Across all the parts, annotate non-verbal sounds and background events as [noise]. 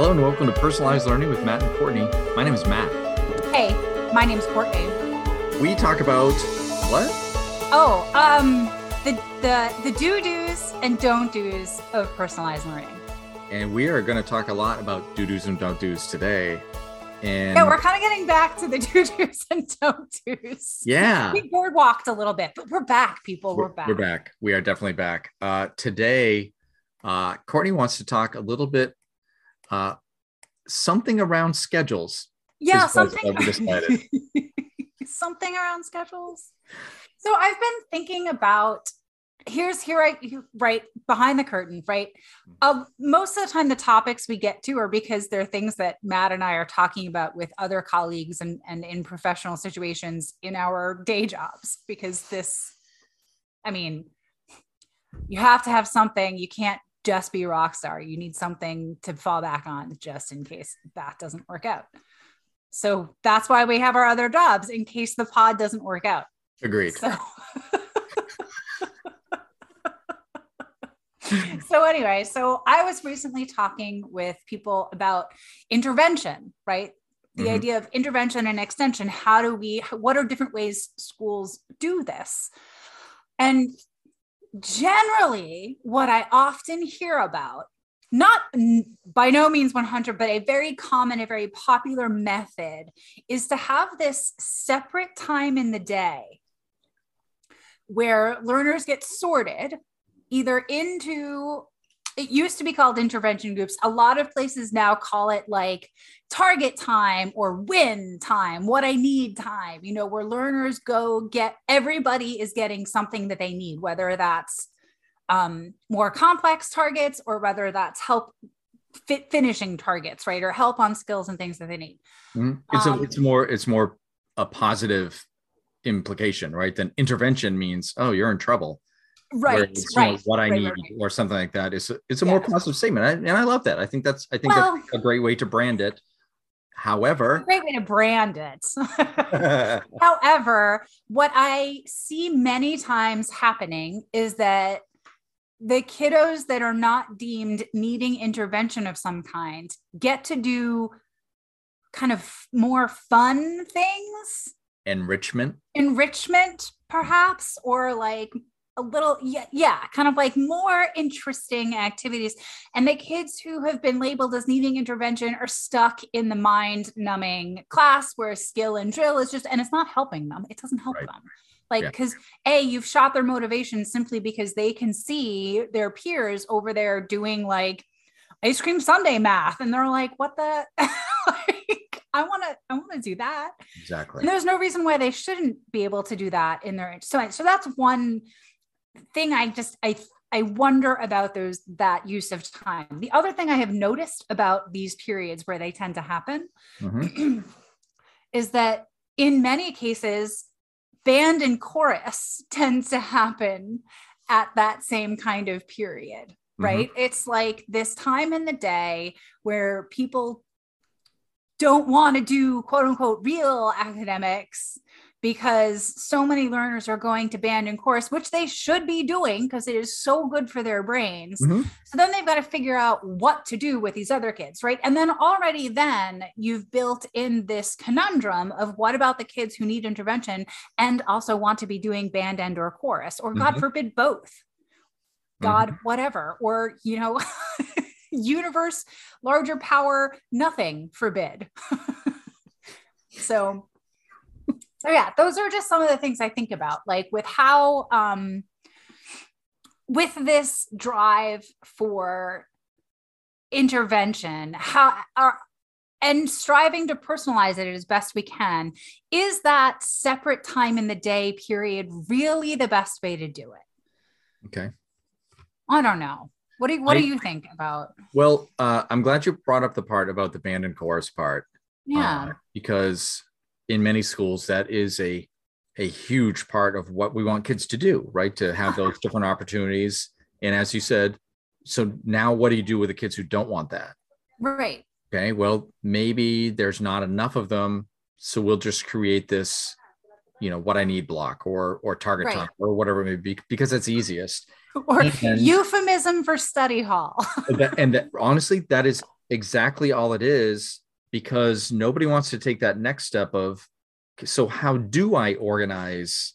Hello and welcome to Personalized Learning with Matt and Courtney. My name is Matt. Hey, my name's Courtney. We talk about what? Oh, um, the the the do dos and don't dos of personalized learning. And we are going to talk a lot about do dos and don't dos today. And Yeah, we're kind of getting back to the [laughs] do dos and don't dos. yeah, We boardwalked a little bit, but we're back, people. We're, back. We're back. We are definitely back. Uh, today, uh, Courtney wants to talk a little bit uh, something around schedules. Yeah, something [laughs] something around schedules. So I've been thinking about here's here I right behind the curtain, right? Um, most of the time the topics we get to are because they're things that Matt and I are talking about with other colleagues and, and in professional situations in our day jobs, because this, I mean, you have to have something, you can't just be a rock star. You need something to fall back on just in case that doesn't work out. So that's why we have our other jobs in case the pod doesn't work out. Agreed. So, [laughs] so anyway, so I was recently talking with people about intervention, right? The Mhm. idea of intervention and extension. How do we, what are different ways schools do this? And generally, what I often hear about, not by no means 100, but a very common, a very popular method is to have this separate time in the day where learners get sorted either into it used to be called intervention groups. A lot of places now call it like target time or win time, what I need time, you know, where learners go get everybody is getting something that they need, whether that's um, more complex targets or whether that's help fit finishing targets, right? Or help on skills and things that they need. Mhm. It's a, Um, it's more it's more a positive implication, right? Than intervention means oh you're in trouble. Right, you know, what I right, need right, right. or something like that. It's a, it's a more positive statement, I, and I love that. I think that's I think Well- that's a great way to brand it. However, Great way to brand it. [laughs] [laughs] However, what I see many times happening is that the kiddos that are not deemed needing intervention of some kind get to do kind of more fun things, enrichment. enrichment perhaps, or like a little, yeah, yeah, kind of like more interesting activities. And the kids who have been labeled as needing intervention are stuck in the mind numbing class where skill and drill is just, and it's not helping them. It doesn't help Right. them. Like, Yeah. because A, you've shot their motivation simply because they can see their peers over there doing like ice cream sundae math. And they're like, what the? [laughs] like, I want to, I want to do that. Exactly. And there's no reason why they shouldn't be able to do that in their so so that's one thing I just I I wonder about those that use of time. The other thing I have noticed about these periods where they tend to happen Mhm. [clears throat] is that in many cases band and chorus [laughs] tends to happen at that same kind of period right it's like this time in the day where people don't want to do quote unquote real academics because so many learners are going to band and chorus which they should be doing because it is so good for their brains Mhm. so then they've got to figure out what to do with these other kids, right? And then already then you've built in this conundrum of what about the kids who need intervention and also want to be doing band and or chorus, or God Mhm. forbid both. God, whatever, or you know, [laughs] universe, larger power, nothing forbid. [laughs] so, so yeah, those are just some of the things I think about, like with how um with this drive for intervention how are and striving to personalize it as best we can is that separate time in the day period really the best way to do it Okay. i don't know what do you, what I- do you think about Well, uh, I'm glad you brought up the part about the band and chorus part. yeah uh, because in many schools that is a a huge part of what we want kids to do, right? To have those [laughs] different opportunities. And as you said, so now what do you do with the kids who don't want that? right Okay, well, maybe there's not enough of them, so we'll just create this, you know, what I need block or or target Right. time or whatever it may be because it's easiest. [laughs] or And- euphemism for study hall And that, and that, honestly, that is exactly all it is because nobody wants to take that next step of so how do I organize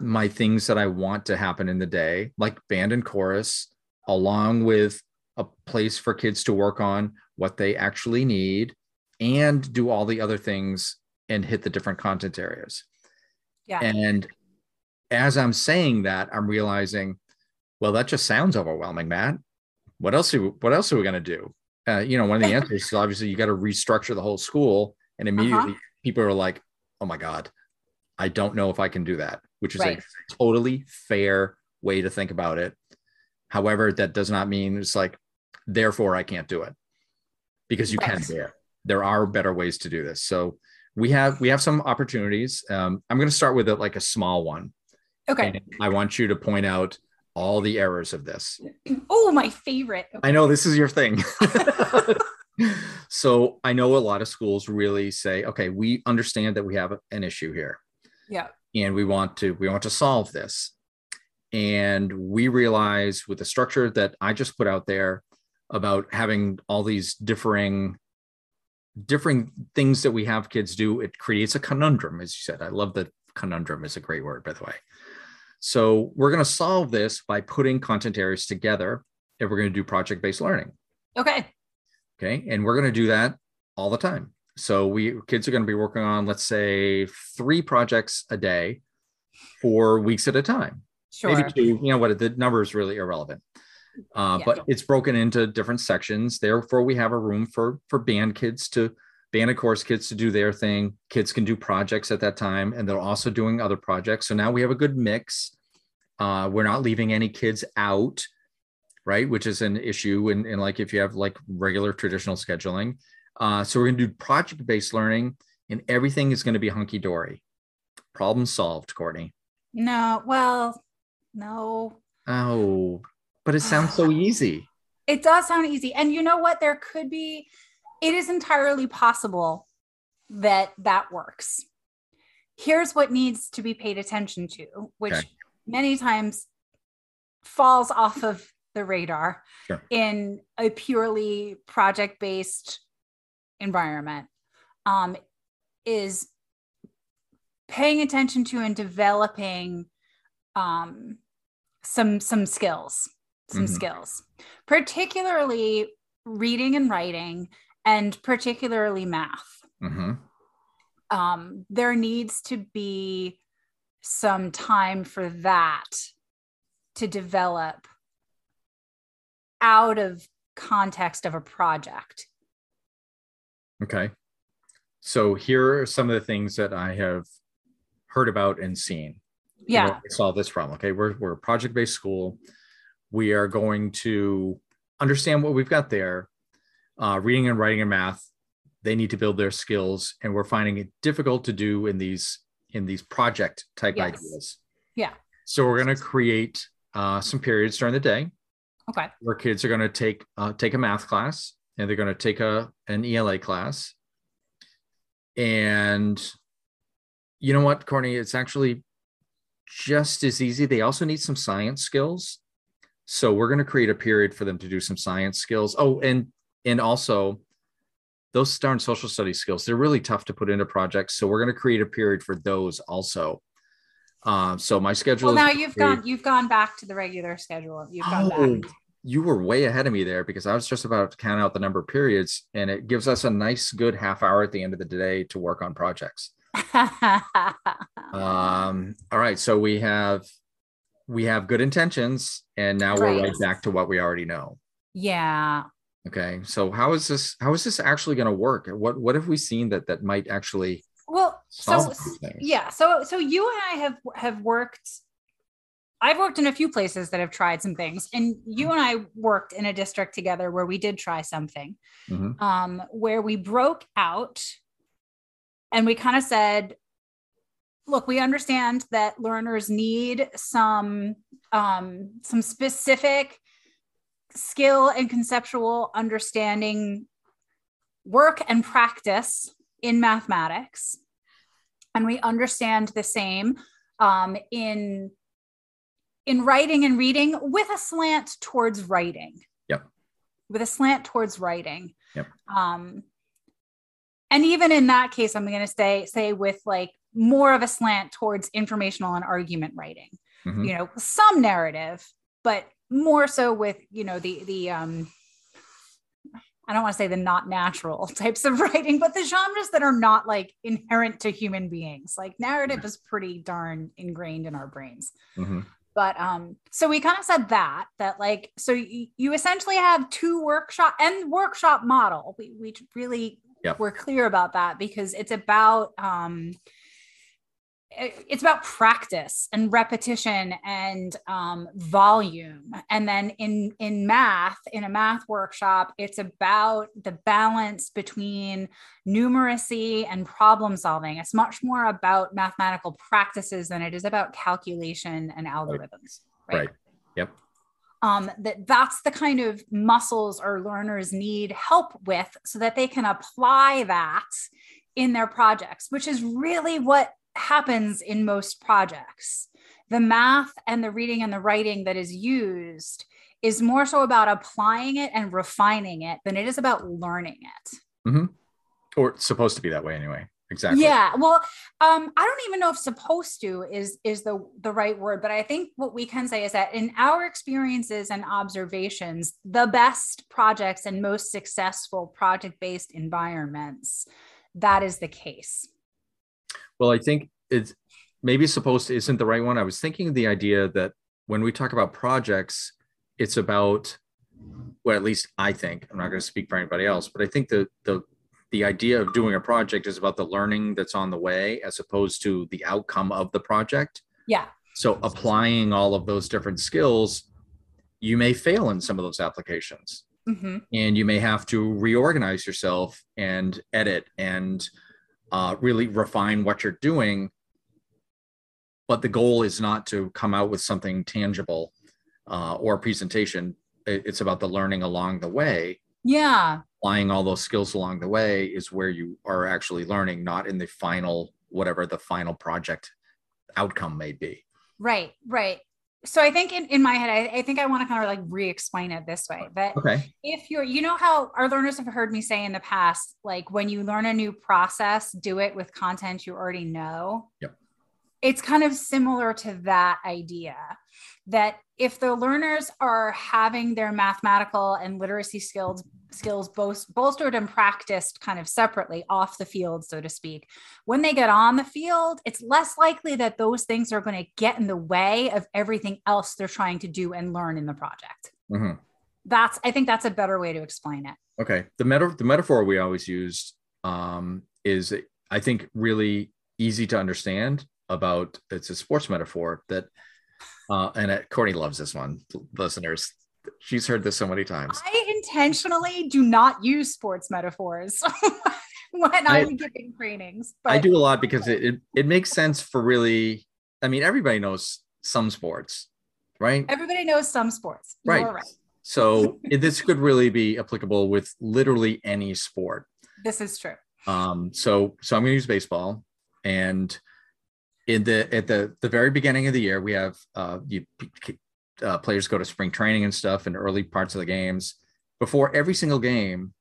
my things that I want to happen in the day, like band and chorus, along with a place for kids to work on what they actually need and do all the other things and hit the different content areas. Yeah. And as I'm saying that, I'm realizing, well, that just sounds overwhelming, Matt. What else? Are, what else are we going to do? Uh, you know, one of the answers is obviously you got to restructure the whole school, and immediately uh-huh. people are like, "Oh my god, I don't know if I can do that," which is right. a totally fair way to think about it. However, that does not mean it's like, therefore, I can't do it because you right. can it. There are better ways to do this. So we have we have some opportunities. Um, I'm going to start with it like a small one. Okay. And I want you to point out all the errors of this. [clears throat] Oh, my favorite. Okay. I know this is your thing. [laughs] [laughs] so I know a lot of schools really say, okay, we understand that we have an issue here. Yeah. And we want to we want to solve this. And we realize with the structure that I just put out there about having all these differing different things that we have kids do, it creates a conundrum, as you said. I love that conundrum is a great word, by the way. So we're going to solve this by putting content areas together and we're going to do project-based learning. Okay. Okay. And we're going to do that all the time. So we kids are going to be working on, let's say, three projects a day for weeks at a time. Sure. Maybe two, you know what, the number is really irrelevant. Uh, yeah. But it's broken into different sections. Therefore, we have a room for for band kids to band of course kids to do their thing. Kids can do projects at that time, and they're also doing other projects. So now we have a good mix. Uh, we're not leaving any kids out, right? Which is an issue. And, and like if you have like regular traditional scheduling. Uh, so we're going to do project based learning, and everything is going to be hunky dory. Problem solved, Courtney. No, well, no. Oh, but it sounds so [sighs] easy. It does sound easy. And you know what? There could be, it is entirely possible that that works. Here's what needs to be paid attention to, which okay. many times falls off of the radar sure. in a purely project based environment um, is paying attention to and developing um, some some skills some mm-hmm. skills, particularly reading and writing, and particularly math. Mm-hmm. Um, there needs to be some time for that to develop out of context of a project. Okay. So here are some of the things that I have heard about and seen. Yeah. solve this problem. Okay. We're, we're a project based school we are going to understand what we've got there. Uh, reading and writing and math, they need to build their skills, and we're finding it difficult to do in these in these project type yes. ideas. Yeah. So we're going to create uh, some periods during the day. Okay. Where kids are going to take uh, take a math class, and they're going to take a an ELA class. And you know what, Courtney? It's actually just as easy. They also need some science skills so we're going to create a period for them to do some science skills. Oh, and and also those darn social studies skills, they're really tough to put into projects. So we're going to create a period for those also. Uh, so my schedule. Well, now you've great. gone you've gone back to the regular schedule. You've gone oh, back. You were way ahead of me there because I was just about to count out the number of periods, and it gives us a nice, good half hour at the end of the day to work on projects. [laughs] um, all right, so we have we have good intentions and now right. we're right back to what we already know yeah okay so how is this how is this actually going to work what what have we seen that that might actually well so yeah so so you and i have have worked i've worked in a few places that have tried some things and you mm-hmm. and i worked in a district together where we did try something mm-hmm. um, where we broke out and we kind of said look, we understand that learners need some um, some specific skill and conceptual understanding work and practice in mathematics and we understand the same um, in in writing and reading with a slant towards writing yep with a slant towards writing Yep. Um, and even in that case, I'm going to say say with like more of a slant towards informational and argument writing. Mhm. You know, some narrative, but more so with you know the the um I don't want to say the not natural [laughs] types of writing, but the genres that are not like inherent to human beings. Like narrative is pretty darn ingrained in our brains. Mhm. But um, so we kind of said that that like so you, you essentially have two workshop and workshop model. We we really Yep. were clear about that because it's about um it's about practice and repetition and um, volume and then in in math in a math workshop it's about the balance between numeracy and problem solving it's much more about mathematical practices than it is about calculation and algorithms Right. Yep. um, that that's the kind of muscles our learners need help with so that they can apply that in their projects which is really what happens in most projects. The math and the reading and the writing that is used is more so about applying it and refining it than it is about learning it. Or it's supposed to be that way anyway. Exactly. yeah. Well um i don't even know if supposed to is is the the right word but i think what we can say is that in our experiences and observations the best projects and most successful project based environments that is the case Well, I think it's maybe supposed to isn't the right one. I was thinking the idea that when we talk about projects, it's about well, at least I think I'm not going to speak for anybody else, but I think the the the idea of doing a project is about the learning that's on the way as opposed to the outcome of the project. yeah So applying all of those different skills, you may fail in some of those applications. hmm and you may have to reorganize yourself and edit and uh, really refine what you're doing. But the goal is not to come out with something tangible uh, or a presentation. It's about the learning along the way. yeah Applying all those skills along the way is where you are actually learning, not in the final, whatever the final project outcome may be. right right so i think in, in my head I, I think i want to kind of like re-explain it this way that Okay. if you're you know how our learners have heard me say in the past like when you learn a new process do it with content you already know Yep. it's kind of similar to that idea that if the learners are having their mathematical and literacy skills skills both bolstered and practiced kind of separately off the field so to speak when they get on the field it's less likely that those things are going to get in the way of everything else they're trying to do and learn in the project Mhm. that's i think that's a better way to explain it Okay. The meta the metaphor we always used um, is I think really easy to understand about it's a sports metaphor that uh, and uh, Courtney loves this one. Listeners, she's heard this so many times. i intentionally do not use sports metaphors [laughs] when I- i'm giving trainings but I do a lot because it, it it makes sense for really. I mean, everybody knows some sports, right? everybody knows some sports Right. Right So [laughs] this could really be applicable with literally any sport. this is true Um, so so I'm going to use baseball, and in the at the the very beginning of the year, we have uh, you uh, players go to spring training and stuff in early parts of the games. Before every single game,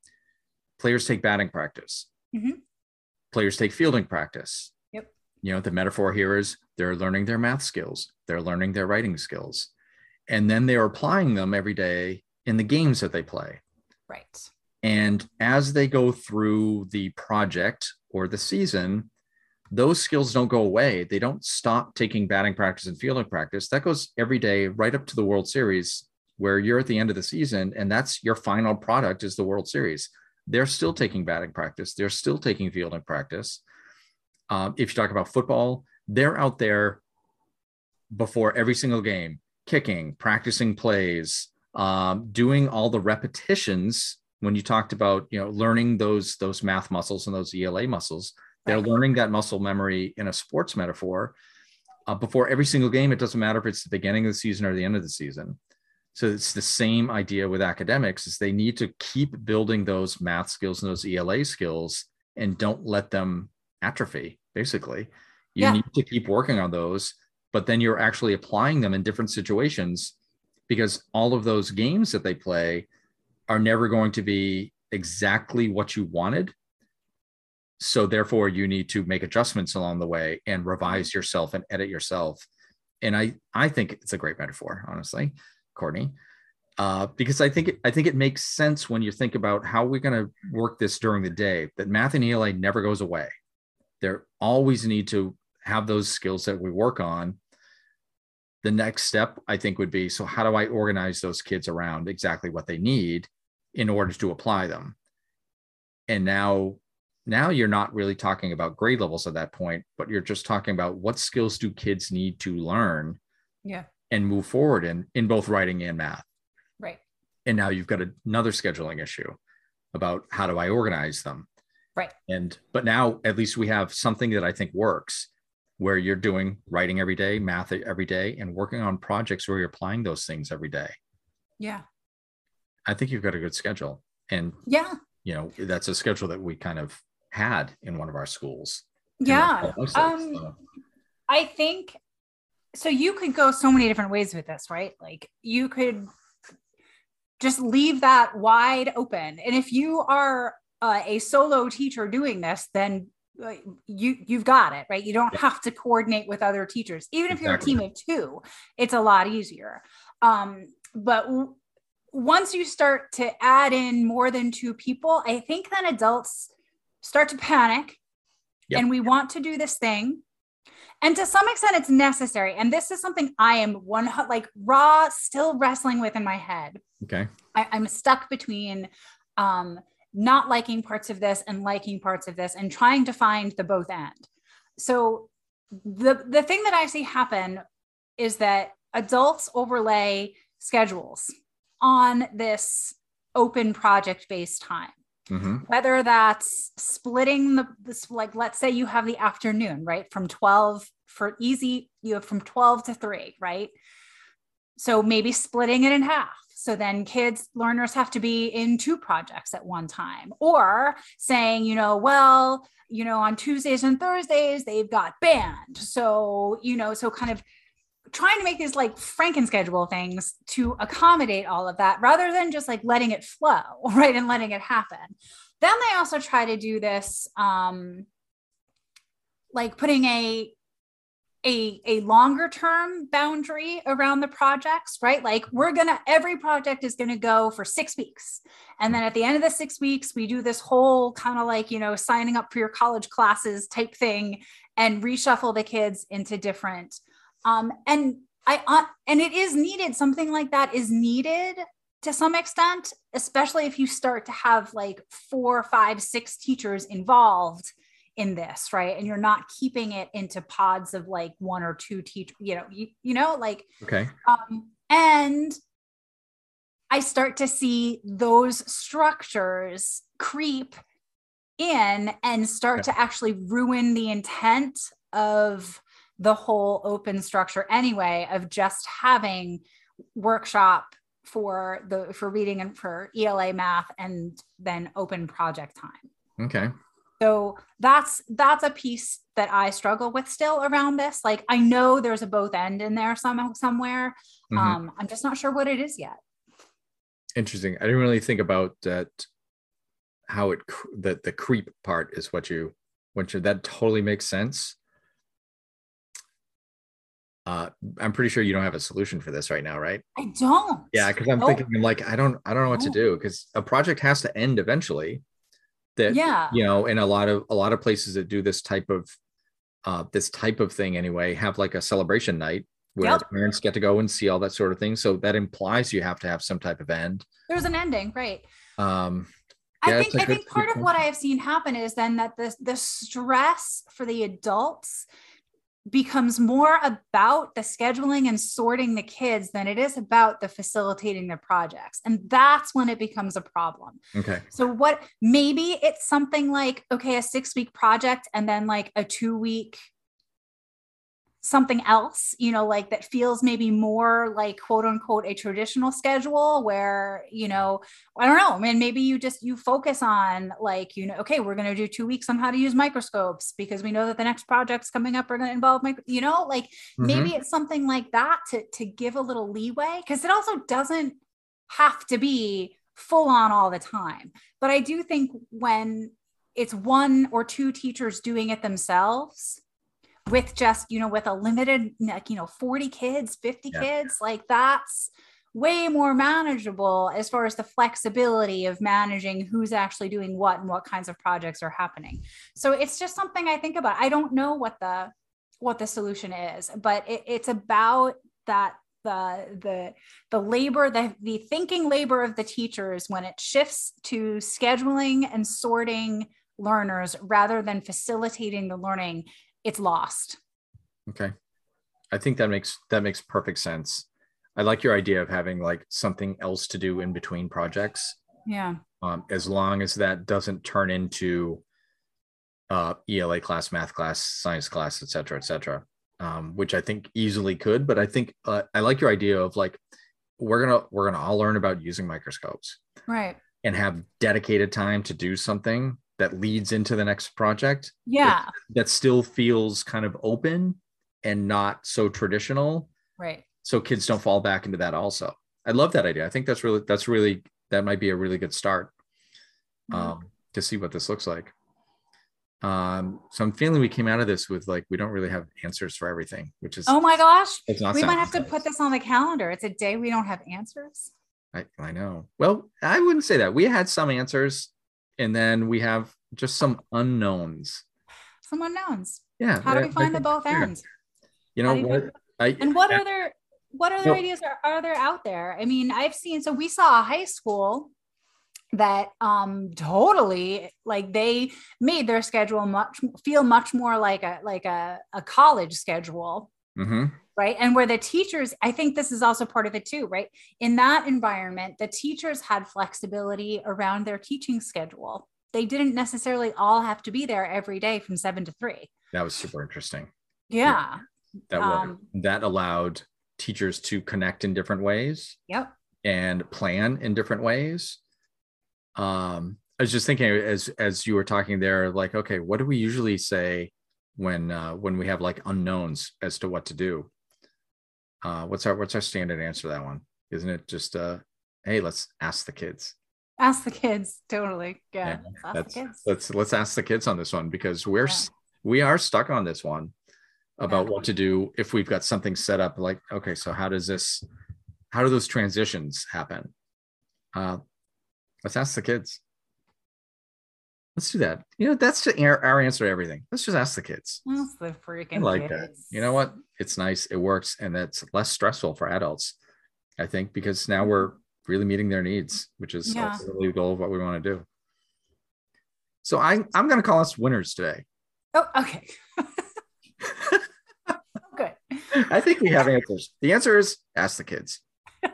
players take batting practice. Mhm. Players take fielding practice. Yep. You know the metaphor here is they're learning their math skills, they're learning their writing skills, and then they're applying them every day in the games that they play. right And as they go through the project or the season, those skills don't go away. They don't stop taking batting practice and fielding practice. That goes every day right up to the World Series, where you're at the end of the season and that's your final product is the World Series. They're still taking batting practice. They're still taking fielding practice. Um, if you talk about football, they're out there before every single game, kicking, practicing plays, um, doing all the repetitions when you talked about you know learning those those math muscles and those ELA muscles, they're learning that muscle memory in a sports metaphor uh, before every single game. It doesn't matter if it's the beginning of the season or the end of the season. So it's the same idea with academics: is they need to keep building those math skills and those ELA skills, and don't let them atrophy. Basically, you Yeah. need to keep working on those, but then you're actually applying them in different situations because all of those games that they play are never going to be exactly what you wanted. So therefore you need to make adjustments along the way and revise yourself and edit yourself. And I I think it's a great metaphor, honestly, Courtney. Uh, because I think it, I think it makes sense when you think about how we're going to work this during the day. That math and ELA never goes away. There always need to have those skills that we work on the next step i think would be so how do i organize those kids around exactly what they need in order to apply them and now now you're not really talking about grade levels at that point but you're just talking about what skills do kids need to learn yeah and move forward in in both writing and math right and now you've got another scheduling issue about how do i organize them right and but now at least we have something that i think works where you're doing writing every day, math every day, and working on projects where you're applying those things every day. Yeah. I think you've got a good schedule. And yeah, you know, that's a schedule that we kind of had in one of our schools. Yeah. Um, so. I think so you could go so many different ways with this, right? Like you could just leave that wide open. And if you are uh, a solo teacher doing this, then you you've got it right you don't have to coordinate with other teachers even if exactly. you're a team of two it's a lot easier um, but w- once you start to add in more than two people i think then adults start to panic yep. and we want to do this thing and to some extent it's necessary and this is something i am one like raw still wrestling with in my head okay I, i'm stuck between um not liking parts of this and liking parts of this and trying to find the both end. So the the thing that I see happen is that adults overlay schedules on this open project based time. Mm-hmm. Whether that's splitting the this, like let's say you have the afternoon, right? From 12 for easy, you have from 12 to 3, right? So maybe splitting it in half so then kids, learners have to be in two projects at one time, or saying, you know, well, you know, on Tuesdays and Thursdays, they've got band. So, you know, so kind of trying to make these like Franken schedule things to accommodate all of that rather than just like letting it flow, [laughs] right? And letting it happen. Then they also try to do this, um, like putting a a, a longer term boundary around the projects, right? Like we're gonna, every project is gonna go for six weeks. And then at the end of the six weeks, we do this whole kind of like, you know, signing up for your college classes type thing and reshuffle the kids into different. Um, and I, uh, and it is needed, something like that is needed to some extent, especially if you start to have like four, five, six teachers involved in this right? And you're not keeping it into pods of like one or two teach you know you, you know like okay. um and i start to see those structures creep in and start to actually ruin the intent of the whole open structure anyway of just having workshop for the for reading and for ELA math and then open project time. Okay. So that's that's a piece that i struggle with still around this. Like i know there's a both end in there some, somewhere. Mm-hmm. um i'm just not sure what it is yet. Interesting. I didn't really think about that how it that the creep part is what you what you that totally makes sense uh, I'm pretty sure you don't have a solution for this right now, right? I don't. Yeah, because I'm nope. thinking like I don't I don't know what to do because a project has to end eventually that yeah you know in a lot of a lot of places that do this type of uh, this type of thing anyway have like a celebration night where yep. parents get to go and see all that sort of thing so that implies you have to have some type of end there's an ending right um yeah, I think I think part of what I have seen happen is then that the the stress for the adults becomes more about the scheduling and sorting the kids than it is about the facilitating the projects. And that's when it becomes a problem. Okay. So, what maybe it's something like, okay, a six week project and then like a two week something else, you know, like that feels maybe more like quote unquote a traditional schedule where, you know, I don't know, I mean, maybe you just you focus on like, you know, okay, we're going to do two weeks on how to use microscopes because we know that the next projects coming up are going to involve, micro, you know, like mm-hmm. maybe it's something like that to to give a little leeway because it also doesn't have to be full on all the time. But I do think when it's one or two teachers doing it themselves with just, you know, with a limited, like, you know, 40 kids, 50 yeah. kids, like that's way more manageable as far as the flexibility of managing who's actually doing what and what kinds of projects are happening. So it's just something I think about. I don't know what the what the solution is, but it, it's about that the the the labor the the thinking labor of the teachers when it shifts to scheduling and sorting learners rather than facilitating the learning it's lost. Okay. I think that makes that makes perfect sense. I like your idea of having like something else to do in between projects. Yeah. Um, as long as that doesn't turn into uh, ela class math class science class et cetera et cetera um, which I think easily could. But I think uh, I like your idea of like we're gonna we're gonna all learn about using microscopes, right? And have dedicated time to do something that leads into the next project. Yeah, that, that still feels kind of open and not so traditional, right? So kids don't fall back into that. Also, I love that idea. I think that's really that's really that might be a really good start mm-hmm. um, to see what this looks like um so i'm feeling we came out of this with like we don't really have answers for everything which is oh my gosh we might have to put this on the calendar it's a day we don't have answers i i know well i wouldn't say that we had some answers and then we have just some unknowns. Some unknowns. Yeah how do we find the both ends? You know what? you, I, and what other what other ideas are, are there out there? I mean i've seen so we saw a high school that um totally like they made their schedule much feel much more like a like a, a college schedule mm-hmm. Right? And where the teachers i think this is also part of it too right? In that environment the teachers had flexibility around their teaching schedule. They didn't necessarily all have to be there every day from seven to three. That was super interesting. Yeah, that um, that allowed teachers to connect in different ways yep. and plan in different ways. Um, I was just thinking as as you were talking there, like, okay, what do we usually say when uh, when we have like unknowns as to what to do? Uh, what's our what's our standard answer to that one? Isn't it just uh, hey, let's ask the kids. Ask the kids, totally. Yeah, yeah that's let's let's ask the kids on this one because we're yeah. we are stuck on this one about yeah. what to do if we've got something set up. Like, okay, so how does this? How do those transitions happen? Uh, Let's ask the kids. Let's do that. You know, that's our, our answer to everything. Let's just ask the kids. That's the freaking I like kids. that. You know what? It's nice. It works, and that's less stressful for adults. I think because now we're really meeting their needs, which is yeah. really the goal of what we want to do. So I, I'm going to call us winners today. Oh, okay. [laughs] Good. I think we have answers. The answer is ask the kids.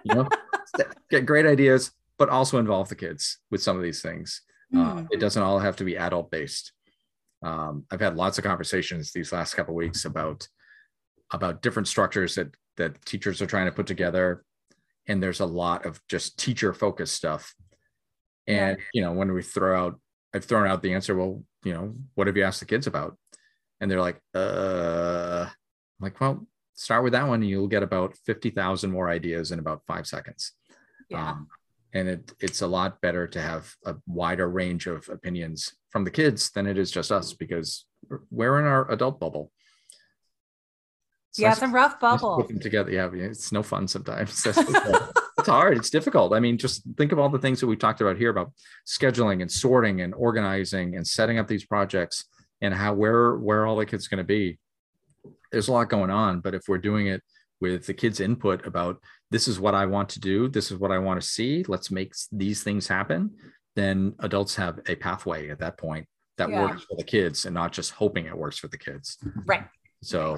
You know, [laughs] get great ideas, but also involve the kids with some of these things. Mm. Uh, hmm. it doesn't all have to be adult based. Um, I've had lots of conversations these last couple weeks about about different structures that that teachers are trying to put together, and there's a lot of just teacher focused stuff. And yeah. you know, when we throw out, I've thrown out the answer. Well, you know, what have you asked the kids about? And they're like, uh, I'm like, well, start with that one, and you'll get about fifty thousand more ideas in about five seconds. Yeah. Um, and it, it's a lot better to have a wider range of opinions from the kids than it is just us because we're in our adult bubble it's yeah nice it's a rough bubble put them together yeah it's no fun sometimes uh, it's hard it's difficult i mean just think of all the things that we've talked about here about scheduling and sorting and organizing and setting up these projects and how where where all the kids going to be there's a lot going on but if we're doing it with the kids input about this is what I want to do, this is what I want to see, let's make these things happen, then adults have a pathway at that point that yeah. works for the kids and not just hoping it works for the kids. Right. So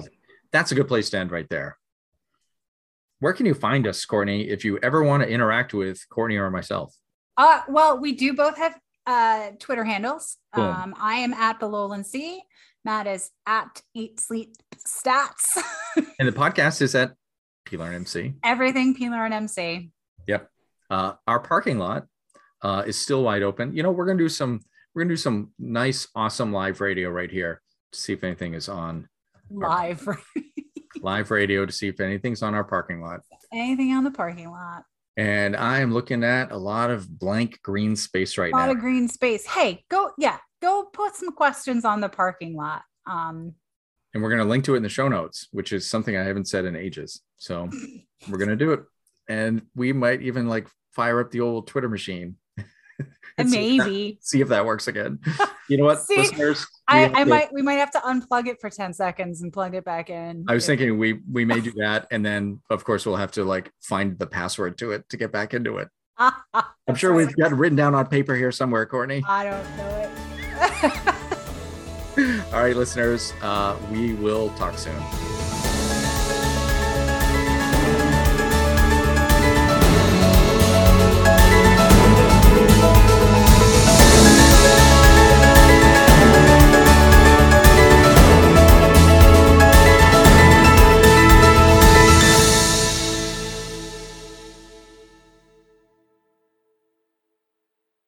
that's a good place to end right there. Where can you find us, Courtney, if you ever want to interact with Courtney or myself? Uh, well, we do both have uh, Twitter handles. Um, I am at the Lowland Sea. Matt is at Eat Sleep Stats. [laughs] and the podcast is at P-Learn MC. Everything P-Learn MC. Yep. Uh, our parking lot uh, is still wide open. You know, we're gonna do some we're gonna do some nice, awesome live radio right here to see if anything is on live [laughs] live radio to see if anything's on our parking lot. Anything on the parking lot. And I am looking at a lot of blank green space right now. a lot now. of green space. Hey, go, yeah, go put some questions on the parking lot. Um, and we're going to link to it in the show notes, which is something I haven't said in ages. So we're going to do it. And we might even like fire up the old Twitter machine. [laughs] maybe see if that works again. [laughs] You know what, See, listeners? I, I to- might, we might have to unplug it for 10 seconds and plug it back in. I was thinking we we may do [laughs] that, and then of course we'll have to like find the password to it to get back into it. I'm sure we've got it written down on paper here somewhere, Courtney. I don't know it. All right, listeners, uh, we will talk soon.